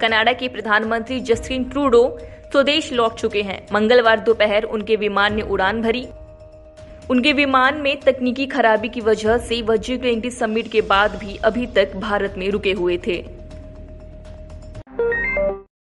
Canada के प्रधानमंत्री Justin Trudeau स्वदेश लौट चुके हैं। मंगलवार दोपहर उनके विमान ने उड़ान भरी। उनके विमान में तकनीकी खराबी की वजह से वह जी ट्वेंटी समिट के बाद भी अभी तक भारत में रुके हुए थे।